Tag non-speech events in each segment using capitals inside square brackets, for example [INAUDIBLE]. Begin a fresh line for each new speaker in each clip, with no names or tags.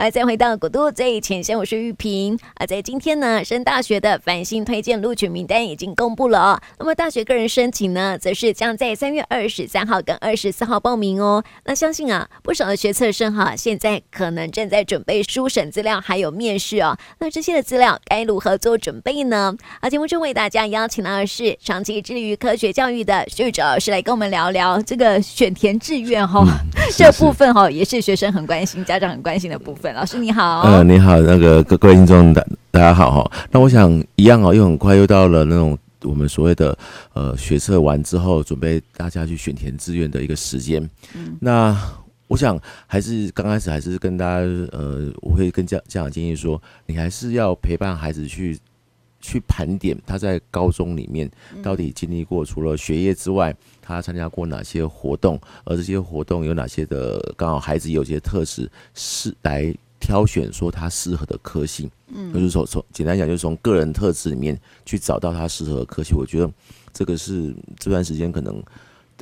好，再回到古都最前线，我是玉萍啊。在今天呢，升大学的繁星推荐录取名单已经公布了哦。那么大学个人申请呢，则是将在三月二十三号跟二十四号报名哦。那相信啊，不少的学测生哈，现在可能正在准备书审资料，还有面试哦。那这些的资料该如何做准备呢？啊，节目中为大家邀请到的是长期致力于科学教育的徐宇哲老师来跟我们聊聊这个选填志愿哈，[LAUGHS] 这部分哈也是学生很关心、家长很关心的部分。老师你好，
呃，你好，那个各各位听众大大家好哈。那我想一样哦，又很快又到了那种我们所谓的呃学测完之后，准备大家去选填志愿的一个时间。嗯，那我想还是刚开始还是跟大家呃，我会跟家家长建议说，你还是要陪伴孩子去去盘点他在高中里面到底经历过除了学业之外，他参加过哪些活动，而这些活动有哪些的刚好孩子有些特质是来。挑选说他适合的科系，嗯，就是说从简单讲，就是从个人特质里面去找到他适合的科系。我觉得这个是这段时间可能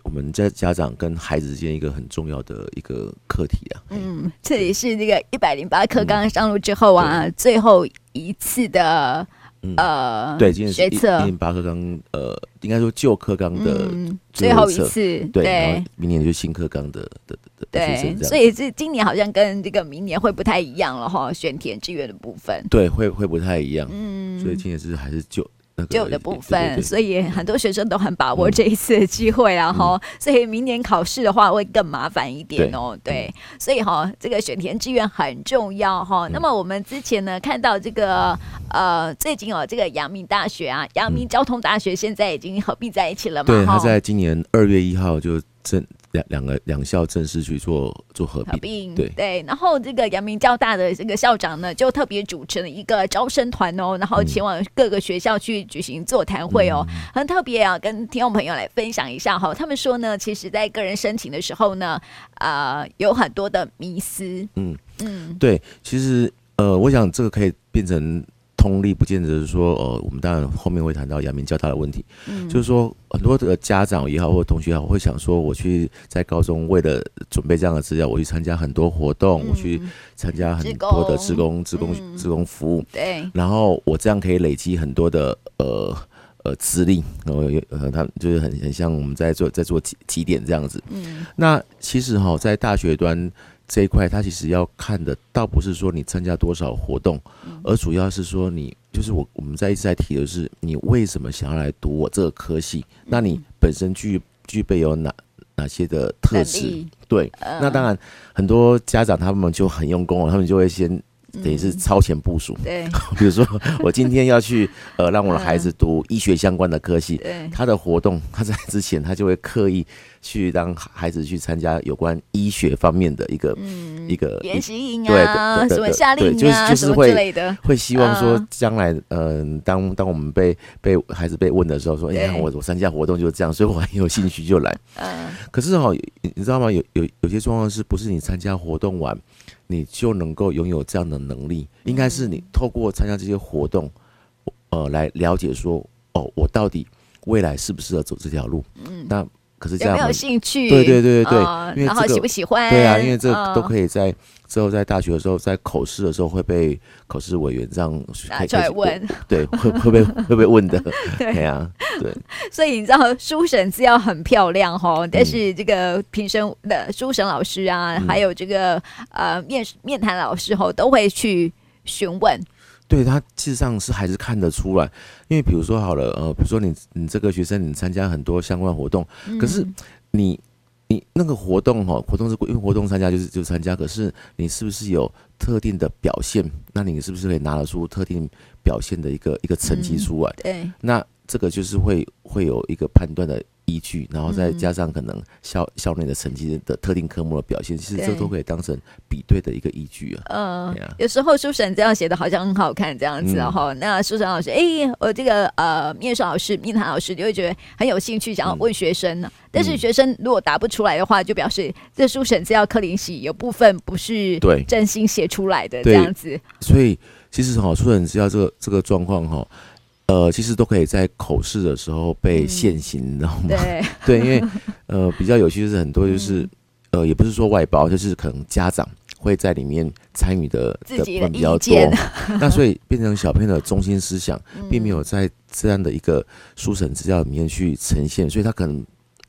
我们在家长跟孩子之间一个很重要的一个课题啊。
嗯，这里是这个一百零八课刚刚上路之后啊，嗯、最后一次的。嗯、呃，
对，今天是一零八课纲，呃，应该说旧课纲的最
后，一次，
对，对，然后明年就新课纲的的的，
对，所以是今年好像跟这个明年会不太一样了哈，选填志愿的部分，
对，会会不太一样，嗯，所以今年是还是旧。
旧的部分，对对对，所以很多学生都很把握这一次的机会，然后、嗯，所以明年考试的话会更麻烦一点哦。对，对所以哈，这个选填志愿很重要哈、嗯。那么我们之前呢看到这个呃，最近哦，这个阳明大学啊，阳明交通大学现在已经合并在一起了嘛？
对，他在今年二月一号就正。两两个两校正式去做做合并，合并对
对，然后这个阳明交大的这个校长呢，就特别主持了一个招生团哦，然后前往各个学校去举行座谈会哦，嗯、很特别啊，跟听众朋友来分享一下哈。他们说呢，其实在个人申请的时候呢，啊、呃，有很多的迷思，
嗯嗯，对，其实呃，我想这个可以变成。通力不见得是说，呃，我们当然后面会谈到阳明交大的问题，嗯，就是说很多的家长也好，或同学也好，会想说，我去在高中为了准备这样的资料，我去参加很多活动，我去参加很多的职工、职工、职工服务，对，然后我这样可以累积很多的呃呃资历，然后有呃，他就是很很像我们在做在做几几点这样子，嗯，那其实哈，在大学端。这一块，他其实要看的，倒不是说你参加多少活动，而主要是说你，就是我我们在一直在提的是，你为什么想要来读我这个科系？那你本身具具备有哪哪些的特质？对，那当然很多家长他们就很用功哦，他们就会先。等于是超前部署，对，[LAUGHS] 比如说 [LAUGHS] 我今天要去呃让我的孩子读医学相关的科系，对，他的活动他在之前他就会刻意去让孩子去参加有关医学方面的一个一个
研习营啊，什么夏令营啊，之类的，
会希望说将来嗯当当我们被被孩子被问的时候说，哎呀我我参加活动就是这样，所以我很有兴趣就来，嗯，可是哈你知道吗？有有有些状况是不是你参加活动完？你就能够拥有这样的能力，应该是你透过参加这些活动，呃，来了解说，哦，我到底未来适不适合走这条路？嗯，那可是这样，有没有
兴趣？对对对对对，然后喜不喜欢？
对啊，因为这都可以在。之后在大学的时候，在口试的时候会被考试委员这样
拿出来问，
对，会 [LAUGHS] 会被会被问的，[LAUGHS] 对啊，对。
所以你知道书审资料很漂亮哈，但是这个评审的书审老师啊，嗯、还有这个呃面面谈老师吼，都会去询问。
对，他事实上是还是看得出来，因为比如说好了，呃，比如说你你这个学生你参加很多相关活动，嗯、可是你。你那个活动哈，活动是因为活动参加就是就参加，可是你是不是有特定的表现？那你是不是可以拿得出特定表现的一个一个成绩出来？对，那这个就是会会有一个判断的。依据，然后再加上可能校校内的成绩的特定科目的表现，其实这都可以当成比对的一个依据啊。嗯，
有时候书审这样写的好像很好看这样子哈、嗯，那书审老师，哎，我这个呃面试老师、面谈老师就会觉得很有兴趣，想要问学生呢、嗯。但是学生如果答不出来的话，就表示这书审资料柯林喜有部分不是对真心写出来的这样子。
所以其实哈，书审资料这个这个状况哈。呃，其实都可以在口试的时候被现行，嗯、你知道吗？对，[LAUGHS] 对，因为呃比较有趣的是很多就是、嗯、呃也不是说外包，就是可能家长会在里面参与的比较多，[LAUGHS] 那所以变成小朋友的中心思想，并没有在这样的一个书审资料里面去呈现，所以他可能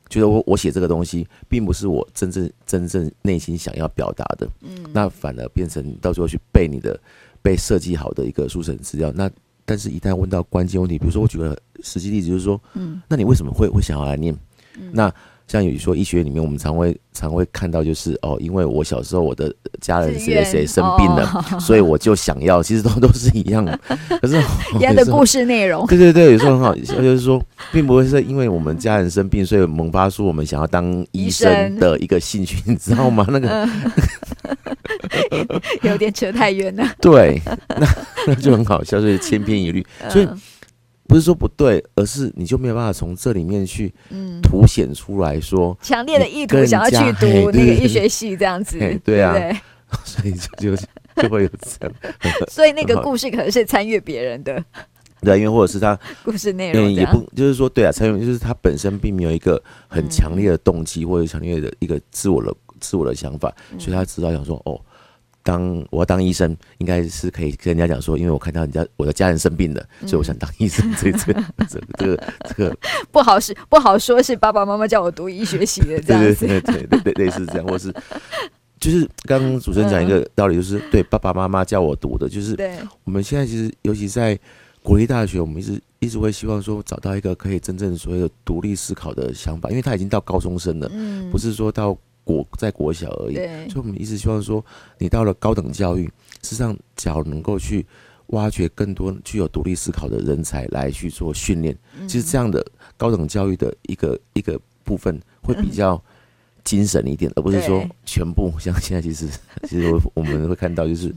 觉得我我写这个东西，并不是我真正真正内心想要表达的，嗯，那反而变成到最后去背你的被设计好的一个书审资料，那但是一旦问到关键问题，比如说我举个实际例子，就是说，嗯，那你为什么会会想要来念？那像有说医学里面，我们常会常会看到，就是哦，因为我小时候我的家人谁谁谁生病了，哦、[LAUGHS] 所以我就想要，其实都都是一样的。[LAUGHS] 可是
一样的故事内容，
对对对，有时候很好，就是说，并不会是因为我们家人生病，所以萌发出我们想要当医生的一个兴趣，你知道吗？那个、嗯、[LAUGHS] [LAUGHS]
有点扯太远了。[LAUGHS]
对，那那就很好笑，所以千篇一律，所以。不是说不对，而是你就没有办法从这里面去凸显出来说
强烈的意图想要去读那个医学系这样子，
对啊，[LAUGHS] 所以就就就会有这样。
所以那个故事可能是参阅别人的，
对，因为或者是他
故事内容
也不就是说对啊，参与就是他本身并没有一个很强烈的动机或者强烈的一个自我的自我的想法，所以他知道想说哦。当我要当医生，应该是可以跟人家讲说，因为我看到人家我的家人生病了，所以我想当医生。这这这这个 [LAUGHS] 这个
不好是不好说，是爸爸妈妈叫我读医学系的这样子，
对对对对，类似这样，或是就是刚刚主持人讲一个道理，就是对爸爸妈妈叫我读的，就是我们现在其实尤其在国立大学，我们一直一直会希望说找到一个可以真正所谓的独立思考的想法，因为他已经到高中生了，不是说到。国在国小而已，所以我们一直希望说，你到了高等教育，事实际上只要能够去挖掘更多具有独立思考的人才来去做训练，其实这样的高等教育的一个一个部分会比较精神一点，而不是说全部。像现在其实其实我我们会看到就是，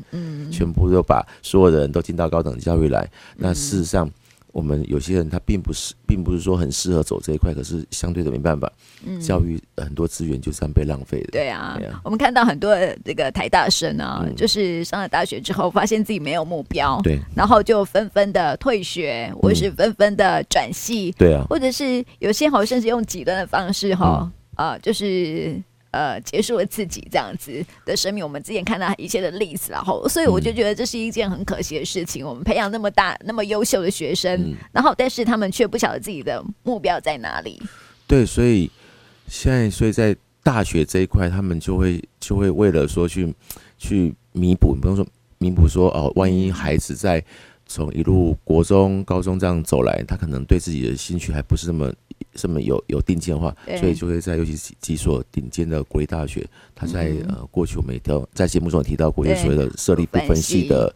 全部都把所有的人都进到高等教育来，那事实上。我们有些人他并不是，并不是说很适合走这一块，可是相对的没办法，嗯，教育很多资源就这样被浪费了。
对啊，对啊，我们看到很多这个台大生啊，嗯，就是上了大学之后，发现自己没有目标，对，然后就纷纷的退学，或是纷纷的转系，对啊，或者是有些好像是用极端的方式哈，啊，就是。呃，结束了自己这样子的生命，我们之前看到一切的例子，然后，所以我就觉得这是一件很可惜的事情。嗯、我们培养那么大、那么优秀的学生，嗯、然后，但是他们却不晓得自己的目标在哪里。
对，所以现在，所以在大学这一块，他们就会就会为了说去去弥补，不用说弥补说哦，万一孩子在从一路国中、高中这样走来，他可能对自己的兴趣还不是那么。这么有有定见的话，所以就会在尤其是几所顶尖的国立大学，他在、嗯、呃过去我们也都在节目中有提到过，就所谓的设立不分系的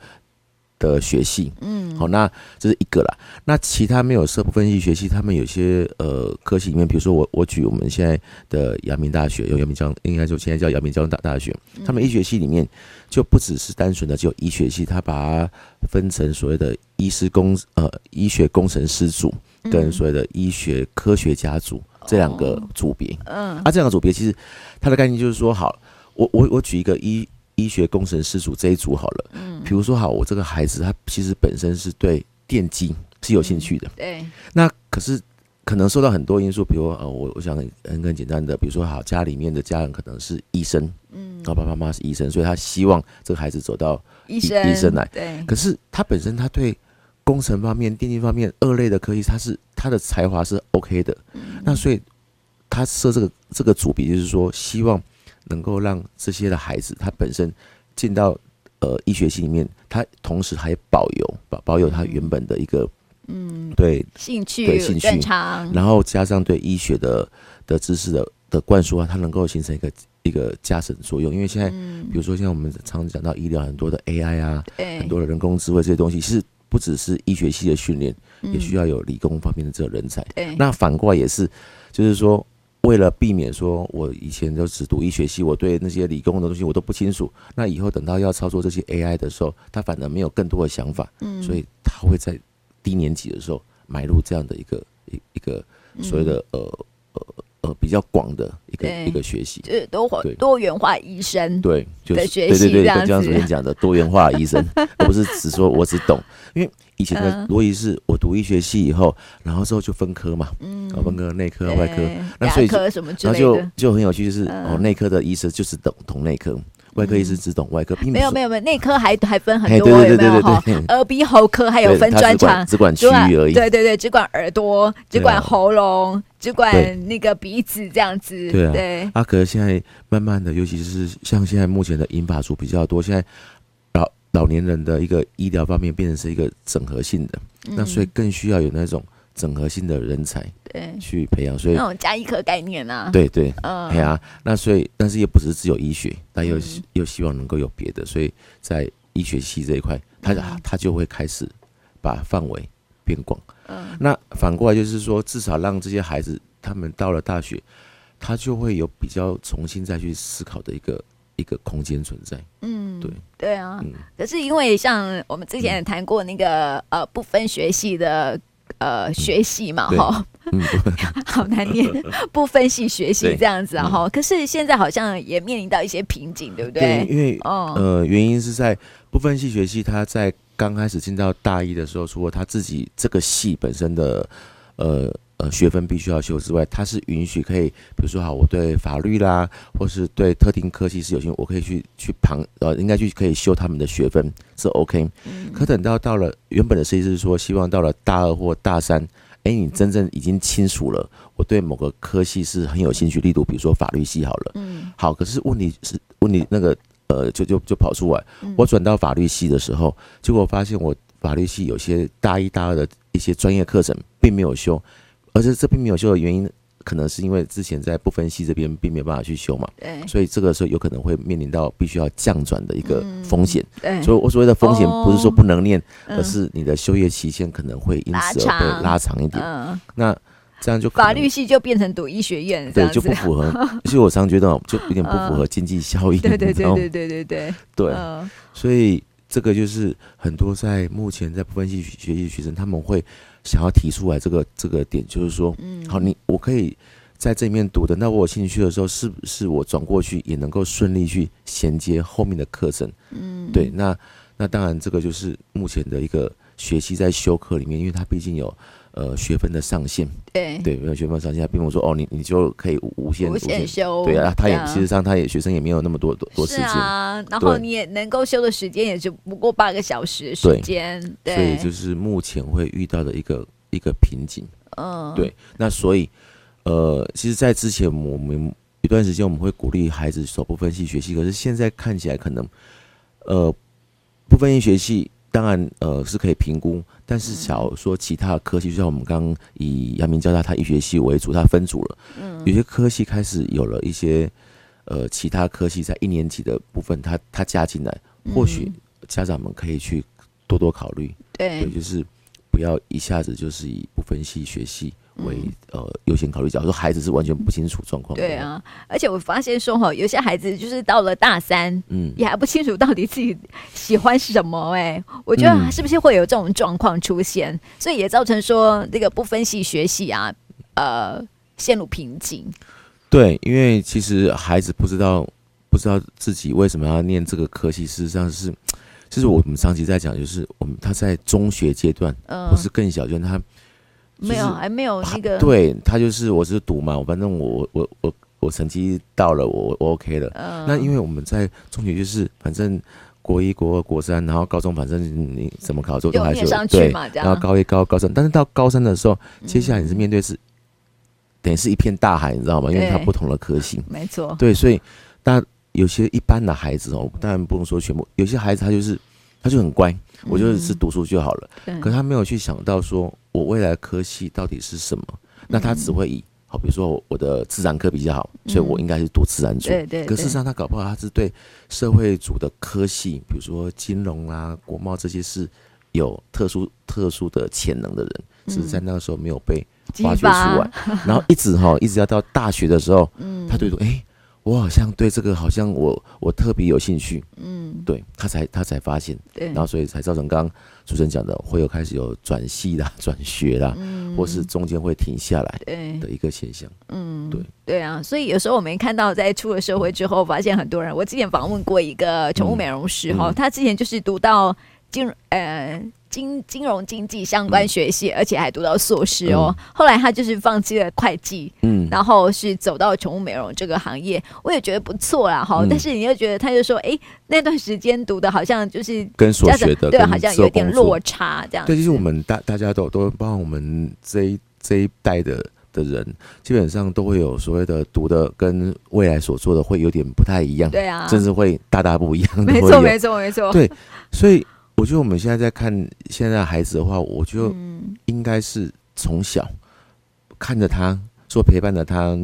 的学系，嗯，好，那这是一个啦。那其他没有设不分系学系，他们有些呃科系里面，比如说我我举我们现在的阳明大学，有阳明交应该就现在叫阳明交通大大学，他们医学系里面就不只是单纯的只有医学系，他把它分成所谓的医师工呃医学工程师组。跟所谓的医学科学家组这两个组别，嗯，啊，这两个组别其实它的概念就是说，好，我我我举一个医医学工程师组这一组好了，嗯，比如说好，我这个孩子他其实本身是对电机是有兴趣的，对，那可是可能受到很多因素，比如呃，我我想很很简单的，比如说好，家里面的家人可能是医生，嗯，然后爸爸妈妈是医生，所以他希望这个孩子走到医生医生来，对，可是他本身他对。工程方面、电竞方面二类的科技，他是他的才华是 OK 的，嗯、那所以他设这个这个组别，就是说希望能够让这些的孩子，他本身进到呃医学系里面，他同时还保有保保有他原本的一个嗯。对
兴趣
对兴趣，然后加上对医学的的知识的的灌输啊，它能够形成一个一个加成作用。因为现在、嗯、比如说像我们常常讲到医疗很多的 AI 啊，对。很多的人工智慧这些东西，其实。不只是医学系的训练，也需要有理工方面的这个人才。嗯、那反过来也是，就是说，为了避免说我以前都只读医学系，我对那些理工的东西我都不清楚。那以后等到要操作这些 AI 的时候，他反而没有更多的想法。嗯，所以他会在低年级的时候买入这样的一个一一个所谓的呃。比较广的一个一个学习，
就是多多元化医生
对，
就是
对对对，就像昨天讲的多元化医生，[LAUGHS] 而不是只说我只懂。因为以前的逻辑是我读医学系以后，然后之后就分科嘛，嗯，分科内科、外科，那所以然后就就很有趣，就是哦，内科的医生就是懂懂内科，外科医师只懂外科，并
没有没有没有，内科还还分很多，有没有哈？耳鼻喉科还有分专长，
只管区域而已。
对对对，只管耳朵，只管喉咙，只管那个鼻子这样子。
对啊，对。啊，可是现在慢慢的，尤其是像现在目前的银发族比较多，现在老老年人的一个医疗方面变成是一个整合性的，那所以更需要有那种。整合性的人才，对，去培养，所以
那种加医科概念啊，
对对，嗯，对啊，那所以，但是也不是只有医学，但又又希望能够有别的，所以在医学系这一块，他他就会开始把范围变广，嗯，那反过来就是说，至少让这些孩子他们到了大学，他就会有比较重新再去思考的一个一个空间存在，嗯，对，
对啊，可是因为像我们之前也谈过那个呃不分学系的。呃，学习嘛，哈，[LAUGHS] 好难念，[LAUGHS] 不分析学习这样子啊，哈。可是现在好像也面临到一些瓶颈，对不对？
对因为呃，原因是在不分析学习，他在刚开始进到大一的时候，除了他自己这个系本身的呃。呃，学分必须要修之外，它是允许可以，比如说好，我对法律啦，或是对特定科系是有兴趣，我可以去去旁呃，应该去可以修他们的学分是 OK。嗯。可等到到了原本的设计是说，希望到了大二或大三，哎、欸，你真正已经清楚了，我对某个科系是很有兴趣，力度，比如说法律系好了。嗯。好，可是问题是问题那个呃，就就就跑出来，我转到法律系的时候，结果发现我法律系有些大一大二的一些专业课程并没有修。而且这并没有修的原因，可能是因为之前在不分系这边并没有办法去修嘛，对，所以这个时候有可能会面临到必须要降转的一个风险。对，所以我所谓的风险不是说不能念，而是你的修业期限可能会因此而被拉长一点。那这样就
法律系就变成读医学院，
对，就不符合。其实我常觉得就有点不符合经济效益。
对对对对对对对
对。所以这个就是很多在目前在不分系学习学生他们会。想要提出来这个这个点，就是说，嗯，好，你我可以在这里面读的，那我有兴趣的时候，是不是我转过去也能够顺利去衔接后面的课程？嗯，对，那那当然，这个就是目前的一个学习在修课里面，因为它毕竟有。呃，学分的上限，对。对，没有学分上限，并不是说哦，你你就可以无限
无限修，
对啊，他也其实上他也学生也没有那么多多多时间。
啊，然后你也能够修的时间也就不过八个小时时间，对，
所以就是目前会遇到的一个一个瓶颈，嗯，对，那所以呃，其实，在之前我们一段时间我们会鼓励孩子走部分系学习，可是现在看起来可能呃不分系学习。当然，呃，是可以评估，但是假如说其他的科系，就像我们刚刚以阳明交大它医学系为主，它分组了，嗯，有些科系开始有了一些，呃，其他科系在一年级的部分，它它加进来，或许家长们可以去多多考虑，对，就是不要一下子就是以不分系学系。为呃优先考虑，假如说孩子是完全不清楚状况，
对啊，而且我发现说哈，有些孩子就是到了大三，嗯，也还不清楚到底自己喜欢什么，哎，我觉得是不是会有这种状况出现，嗯、所以也造成说这个不分析学习啊，呃，陷入瓶颈。
对，因为其实孩子不知道不知道自己为什么要念这个科系，事实上是，就是我们长期在讲，就是我们他在中学阶段，嗯，或是更小阶段他。
没有，还没有那个。
对他就是，我是读嘛，反正我我我我成绩到了，我我 OK 了。嗯。那因为我们在中学就是，反正国一、国二、国三，然后高中，反正你怎么考，都都还是对。然后高一、高高三，但是到高三的时候，接下来你是面对是，等于是一片大海，你知道吗？因为它不同的科系。
没错。
对，所以但有些一般的孩子哦，当然不能说全部，有些孩子他就是。他就很乖，我就是只读书就好了。嗯、可他没有去想到说，我未来的科系到底是什么？嗯、那他只会以好，比如说我的自然科比较好，所以我应该是读自然组。对对。可事实上，他搞不好他是对社会组的科系，比如说金融啊、国贸这些是有特殊特殊的潜能的人，只是在那个时候没有被挖掘出来。然后一直哈，一直要到大学的时候，嗯，他对说，哎。我好像对这个好像我我特别有兴趣，嗯，对他才他才发现，对，然后所以才造成刚刚主持人讲的会有开始有转系啦、[LAUGHS] 转学啦，嗯，或是中间会停下来的一个现象，嗯，对，
对啊，所以有时候我们看到在出了社会之后，发现很多人，我之前访问过一个宠物美容师哈，他之前就是读到。金呃。金金融经济相关学系，嗯、而且还读到硕士哦。嗯、后来他就是放弃了会计，嗯，然后是走到宠物美容这个行业，我也觉得不错啦，哈、嗯。但是你又觉得，他就说，哎，那段时间读的好像就是
跟所学的
对，好像有点落差这样。
对，就是我们大大家都都包括我们这一这一代的的人，基本上都会有所谓的读的跟未来所做的会有点不太一样，对啊，甚至会大大不一样。
没错，没错，没错。
对，所以。我觉得我们现在在看现在的孩子的话，我觉得应该是从小看着他，做陪伴着他，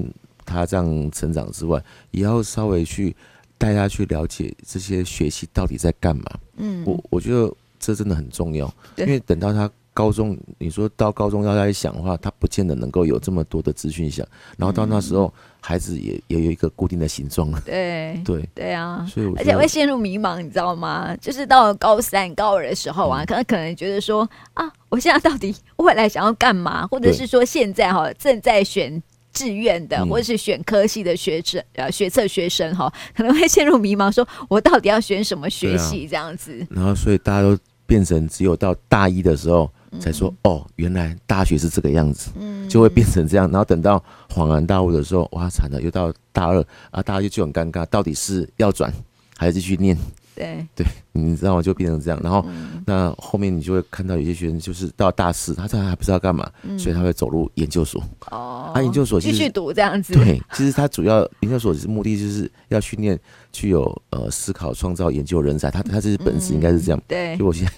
他这样成长之外，也要稍微去带他去了解这些学习到底在干嘛。嗯，我我觉得这真的很重要，因为等到他。高中，你说到高中要再想的话，他不见得能够有这么多的资讯想，然后到那时候，孩子也也有一个固定的形状了。对对对啊，所以而
且会陷入迷茫，你知道吗？就是到了高三、高二的时候啊，可能可能觉得说啊，我现在到底未来想要干嘛？或者是说现在哈正在选志愿的，或者是选科系的学生呃学测学生哈，可能会陷入迷茫，说我到底要选什么学系这样子。
然后所以大家都变成只有到大一的时候。才说哦，原来大学是这个样子，嗯，就会变成这样。然后等到恍然大悟的时候，哇，惨了，又到大二啊，大家就就很尴尬，到底是要转还是继续念？对对，你知道吗？就变成这样。然后、嗯、那后面你就会看到有些学生就是到大四，他这还不知道干嘛，嗯、所以他会走入研究所。哦，啊，研究所继
续读这样子。
对，其实他主要研究所是目的就是要训练具有呃思考、创造、研究人才。他他这是本质应该是这样。嗯、对，就我现在。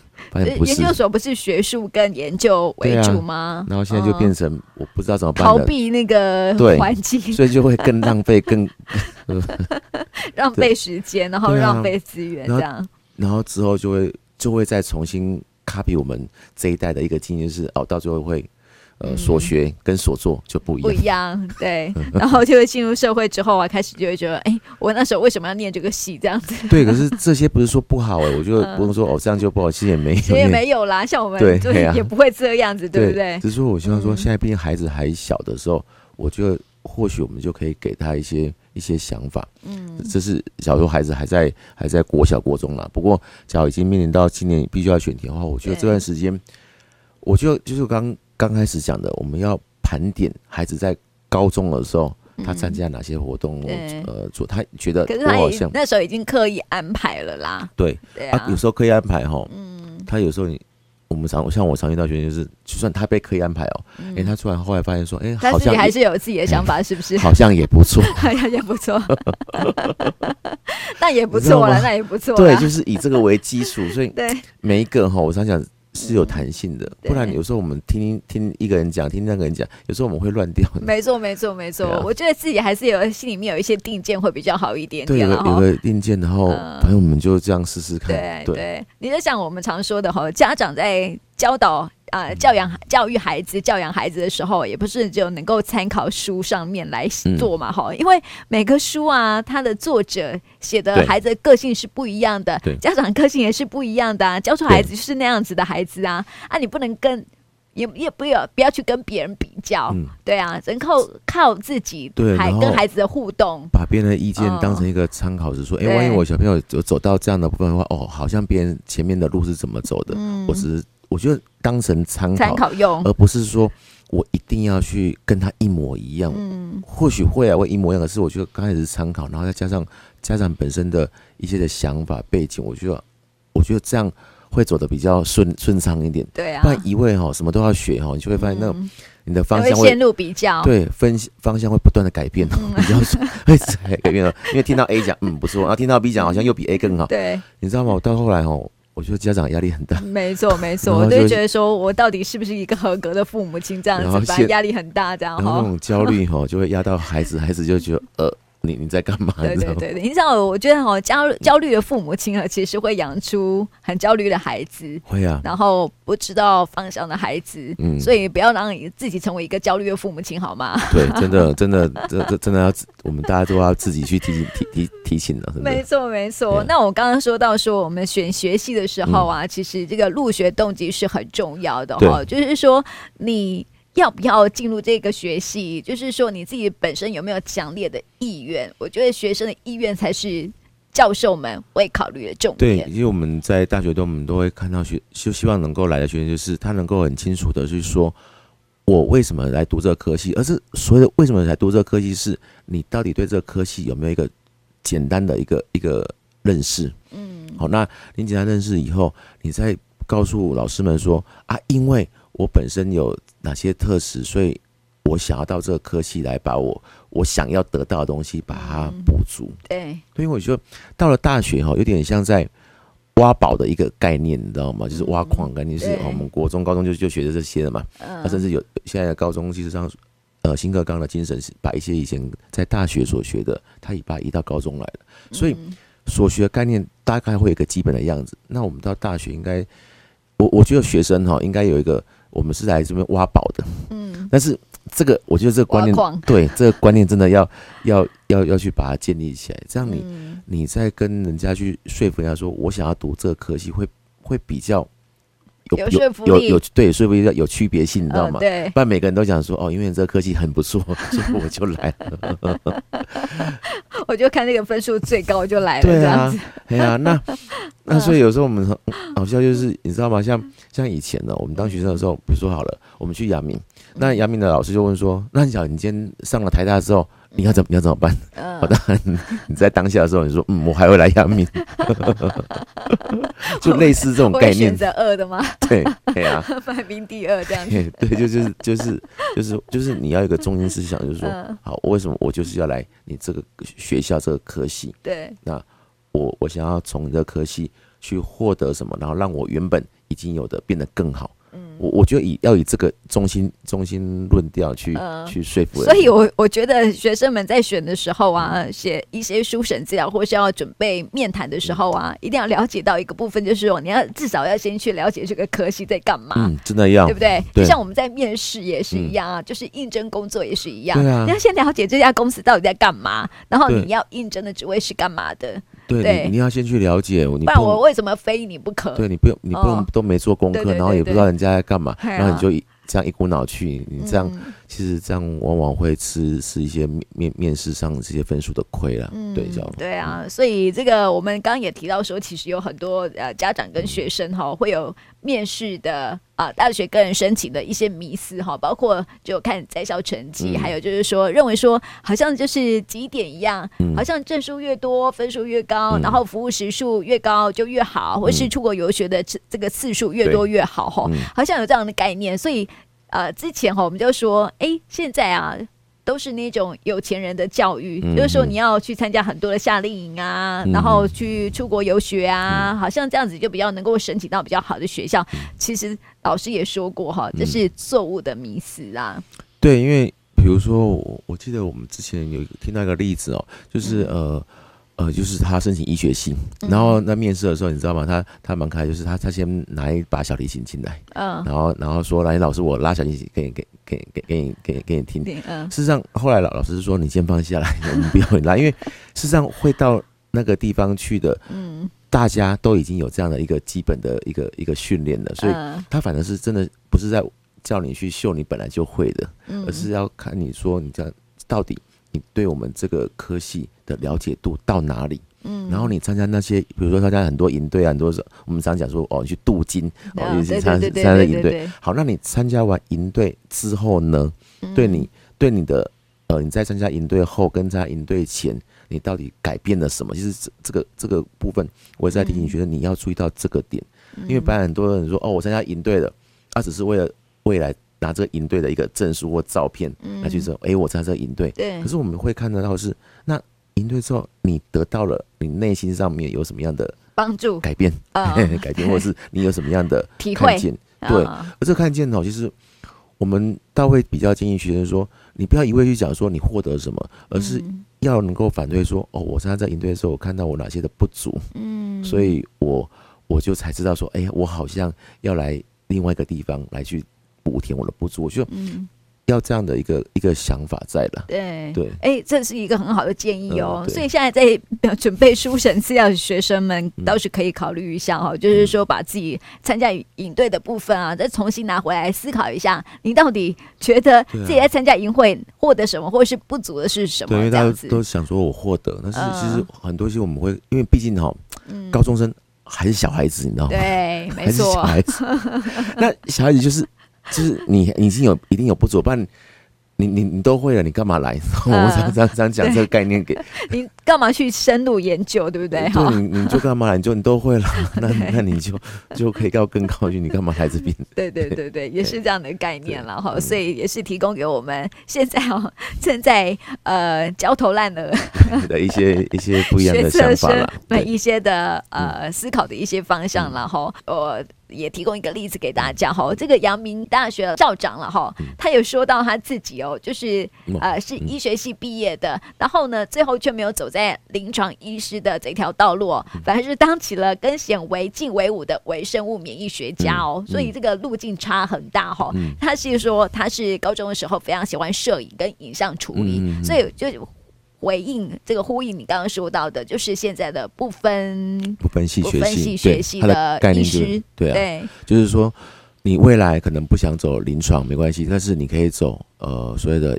研究所不是学术跟研究为主吗？啊、
然后现在就变成我不知道怎么办，
逃避那个环境，
所以就会更 [LAUGHS] 浪费、更
浪费时间，然后浪费资源这样。然后，
然后之后就会就会再重新 copy 我们这一代的一个经验，是哦，到最后会。呃，所学跟所做就不一样，不
一样，对。[LAUGHS] 然后就会进入社会之后啊，开始就会觉得，哎、欸，我那时候为什么要念这个戏这样子？
对，可是这些不是说不好哎、欸，[LAUGHS] 我就不用说哦，这样就不好，其实也没有，其实
也没有啦。像我们对，对也不会这样子，对不对？
只是说，我希望说，现在毕竟孩子还小的时候，嗯、我觉得或许我们就可以给他一些一些想法。嗯，这是小时候孩子还在还在国小国中啦。不过，假如已经面临到今年必须要选题的话，我觉得这段时间，我就就是刚。刚开始讲的，我们要盘点孩子在高中的时候，他参加哪些活动，呃，做他觉得我好像
那时候已经刻意安排了啦。
对，啊，有时候刻意安排哈，嗯，他有时候你我们常像我常遇到学生就是，就算他被刻意安排哦，哎，他突然后来发现说，哎，好像
还是有自己的想法，是不是？
好像也不错，
好像也不错，[LAUGHS] [LAUGHS] 那也不错了，那也不错。
对，就是以这个为基础，所以 [LAUGHS] 每一个哈，我常讲。是有弹性的，不然有时候我们听听一个人讲，听那个人讲，有时候我们会乱掉。
没错，没错，没错。我觉得自己还是有心里面有一些定见会比较好一点点。
对，有个有个定见，然后朋友们就这样试试看。
对对，你就像我们常说的哈，家长在教导。啊、呃，教养教育孩子，教养孩子的时候，也不是就能够参考书上面来做嘛，哈、嗯，因为每个书啊，它的作者写的孩子的个性是不一样的，家长个性也是不一样的、啊，教出孩子就是那样子的孩子啊，啊，你不能跟，也也不要不要去跟别人比较，嗯、对啊，只能靠靠自己，对，还跟孩子的互动，
把别人的意见当成一个参考，是说，哎、嗯，万一我小朋友走走到这样的部分的话，哦，好像别人前面的路是怎么走的，嗯，我只是。我觉得当成参考，参考用，而不是说我一定要去跟他一模一样。嗯，或许会啊，会一模一样。可是我觉得刚开始是参考，然后再加上家长本身的一些的想法背景，我觉得，我觉得这样会走的比较顺顺畅一点。对啊，不然一味哈什么都要学哈，你就会发现那种你的方向会
陷入比较，
对，分方向会不断的改变，[LAUGHS] [LAUGHS] 比较会改变了。因为听到 A 讲嗯不错，然后听到 B 讲好像又比 A 更好。对，你知道吗？我到后来哦。我觉得家长压力很大，
没错 [LAUGHS] 没错，我就觉得说我到底是不是一个合格的父母亲这样子，反正压力很大这样，
然后那种焦虑哈就会压到孩子，孩子就觉得呃。你你在干嘛？
对对对，你知道，我觉得哈，焦焦虑的父母亲啊，其实会养出很焦虑的孩子。会啊。然后不知道方向的孩子，嗯，所以不要让你自己成为一个焦虑的父母亲，好吗？[LAUGHS]
对，真的真的，这这真的要，我们大家都要自己去提醒提提提醒了。
没错没错。那我刚刚说到说，我们选学系的时候啊，其实这个入学动机是很重要的哈，就是说你。要不要进入这个学系？就是说你自己本身有没有强烈的意愿？我觉得学生的意愿才是教授们会考虑的重点。
对，因为我们在大学中，我们都会看到学，就希望能够来的学生，就是他能够很清楚的去说，我为什么来读这个科系，而是所谓的为什么来读这个科系，是你到底对这个科系有没有一个简单的一个一个认识？嗯，好，那你简单认识以后，你再告诉老师们说啊，因为我本身有哪些特质，所以我想要到这个科系来把我。我想要得到的东西，把它补足。
对，
所以我觉得到了大学哈，有点像在挖宝的一个概念，你知道吗？就是挖矿概念，是我们国中、高中就就学的这些了嘛。嗯，甚至有现在的高中，其实上呃，新课纲的精神是把一些以前在大学所学的，他也把它移到高中来了。所以所学的概念大概会有一个基本的样子。那我们到大学应该，我我觉得学生哈，应该有一个，我们是来这边挖宝的。嗯，但是。这个我觉得这个观念，对这个观念真的要要要要去把它建立起来，这样你、嗯、你再跟人家去说服人家说，我想要读这个科系，会会比较有
有
有有，有对说服力有区别性，你知道吗？
嗯、对，
不然每个人都想说哦，因为这个科系很不错，[LAUGHS] 所以我就来了。[LAUGHS]
我就看那个分数最高就来了，
对啊，对啊，那那所以有时候我们好笑就是你知道吗？像像以前呢，我们当学生的时候，比如说好了，我们去阳明。那阳明的老师就问说：“那你想，你今天上了台大之后，你要怎么你要怎么办？”嗯，好的，你在当下的时候，你说：“嗯，我还会来阳明。[LAUGHS] ”就类似这种概念。
选择二的吗？[LAUGHS]
对，对啊，
排名第二这样子。
对，就是就是就是就是你要有一个中心思想，就是说，好，为什么我就是要来你这个学校这个科系？
对，
那我我想要从你这个科系去获得什么，然后让我原本已经有的变得更好。嗯我我觉得以要以这个中心中心论调去、呃、去说服人，
所以我我觉得学生们在选的时候啊，写一些书审资料或是要准备面谈的时候啊，嗯、一定要了解到一个部分，就是说你要至少要先去了解这个科系在干嘛，
嗯，真的要，
对不对？
对，
就像我们在面试也是一样啊，嗯、就是应征工作也是一样，
对啊，
你要先了解这家公司到底在干嘛，然后你要应征的职位是干嘛的。
对，你你要先去了解，你
不然我为什么非你不可？
对，你不用，你不用都没做功课，然后也不知道人家在干嘛，然后你就这样一股脑去，你这样其实这样往往会吃吃一些面面试上这些分数的亏了。对，这样。
对啊，所以这个我们刚刚也提到说，其实有很多呃家长跟学生哈会有面试的啊大学个人申请的一些迷思哈，包括就看在校成绩，还有就是说认为说好像就是几点一样，好像证书越多分数越高，然后服务时数越高就越好，或是出国游学的这个次数越多越好哈，好像有这样的概念，所以。呃，之前哈，我们就说，哎、欸，现在啊，都是那种有钱人的教育，嗯、就是说你要去参加很多的夏令营啊，嗯、然后去出国游学啊，嗯、好像这样子就比较能够申请到比较好的学校。嗯、其实老师也说过哈，这是错误的迷思啊。
对，因为比如说，我我记得我们之前有听到一个例子哦，就是呃。呃，就是他申请医学系，然后那面试的时候，你知道吗？他他蛮可爱，就是他他先拿一把小提琴进来，嗯，然后然后说：“来，老师，我拉小提琴给你给给给给你给给你听。”嗯，事实上后来老老师说：“你先放下来，我们不要你拉，因为事实上会到那个地方去的，嗯，大家都已经有这样的一个基本的一个一个训练了，所以他反正是真的不是在叫你去秀你本来就会的，而是要看你说你这样到底。”你对我们这个科系的了解度到哪里？嗯，然后你参加那些，比如说参加很多营队啊，很多我们常讲说哦，你去镀金哦，也是参参加营队。好，那你参加完营队之后呢？对你对你的呃，你在参加营队后跟在营队前，你到底改变了什么？其实这这个这个部分，我也在提醒学生你要注意到这个点，因为不然很多人说哦，我参加营队了，他只是为了未来。拿这个营队的一个证书或照片来去说，哎、欸，我参加这个营队。对。可是我们会看得到是，那营队之后，你得到了你内心上面有什么样的帮助、改变、[LAUGHS] 改变，或者是你有什么样的 [LAUGHS] 看见？对。而这看见呢，其实我们倒会比较建议学生说，你不要一味去讲说你获得什么，而是要能够反对说，哦，我参加在营队的时候，我看到我哪些的不足，嗯，所以我我就才知道说，哎、欸，我好像要来另外一个地方来去。补填我的不足，我觉得要这样的一个一个想法在了。
对
对，
哎，这是一个很好的建议哦。
嗯、
所以现在在准备书审资料的学生们倒是可以考虑一下哈、就是说把自己参加营队的部分啊，再重新拿回来思考一下，你到底觉得自己在参加营会获得什么，或者是不足的是什么？
对，因为大家都想说我获得，但是其实很多东西我们会，因为毕竟哈，嗯、高中生还是小孩子，你知道吗？
对，没错，
小孩子。[LAUGHS] 那小孩子就是。就是你，你已经有一定有不足，不然你你你都会了，你干嘛来？我们常常常讲这个概念给 [LAUGHS]
你，干嘛去深入研究，对不对？
哈，你你就干嘛来？你就你都会了，[LAUGHS] 那那你就就可以到更高去，你干嘛来这边？[LAUGHS]
对对对对，也是这样的概念了哈。所以也是提供给我们现在哦正在呃焦头烂额
的一些一些不一样的想法了，
对一些的呃思考的一些方向了哈。我。也提供一个例子给大家哈，这个阳明大学校长了哈，他有说到他自己哦，就是呃是医学系毕业的，然后呢最后却没有走在临床医师的这条道路，哦反而是当起了跟显微镜为伍的微生物免疫学家哦，所以这个路径差很大哈。他是说他是高中的时候非常喜欢摄影跟影像处理，所以就。回应这个呼应，你刚刚说到的，就是现在的不分
不分系学系
学系的概念，就是
对啊，对就是说你未来可能不想走临床没关系，但是你可以走呃所谓的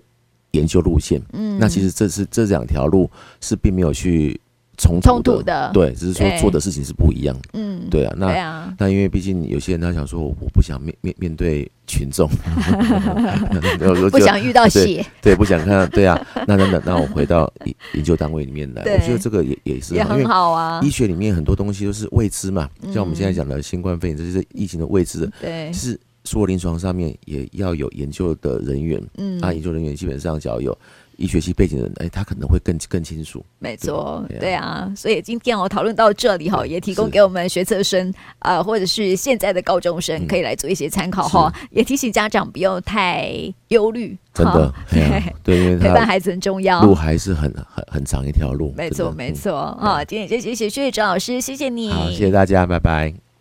研究路线。嗯，那其实这是这两条路是并没有去。冲突，突的，对，只是说做的事情是不一样的。嗯，对啊，那啊，那因为毕竟有些人他想说，我不想面面面对群众，[LAUGHS]
不想遇到血，
对，不想看，对啊，那那那那我回到研研究单位里面来，我觉得这个也也是
也很好啊。
医学里面很多东西都是未知嘛，像我们现在讲的新冠肺炎，这是疫情的未知的，对，是说临床上面也要有研究的人员，嗯，啊，研究人员基本上只要有。医学系背景的人，哎，他可能会更更清楚。
没错，对啊，所以今天我讨论到这里哈，也提供给我们学测生啊，或者是现在的高中生，可以来做一些参考哈。也提醒家长不要太忧虑，
真的，[LAUGHS] 对，因为
陪伴孩子很重要，
路还是很很很长一条路。
没错，没错啊。今天也谢谢薛学哲老师，谢谢你，
好，谢谢大家，拜拜。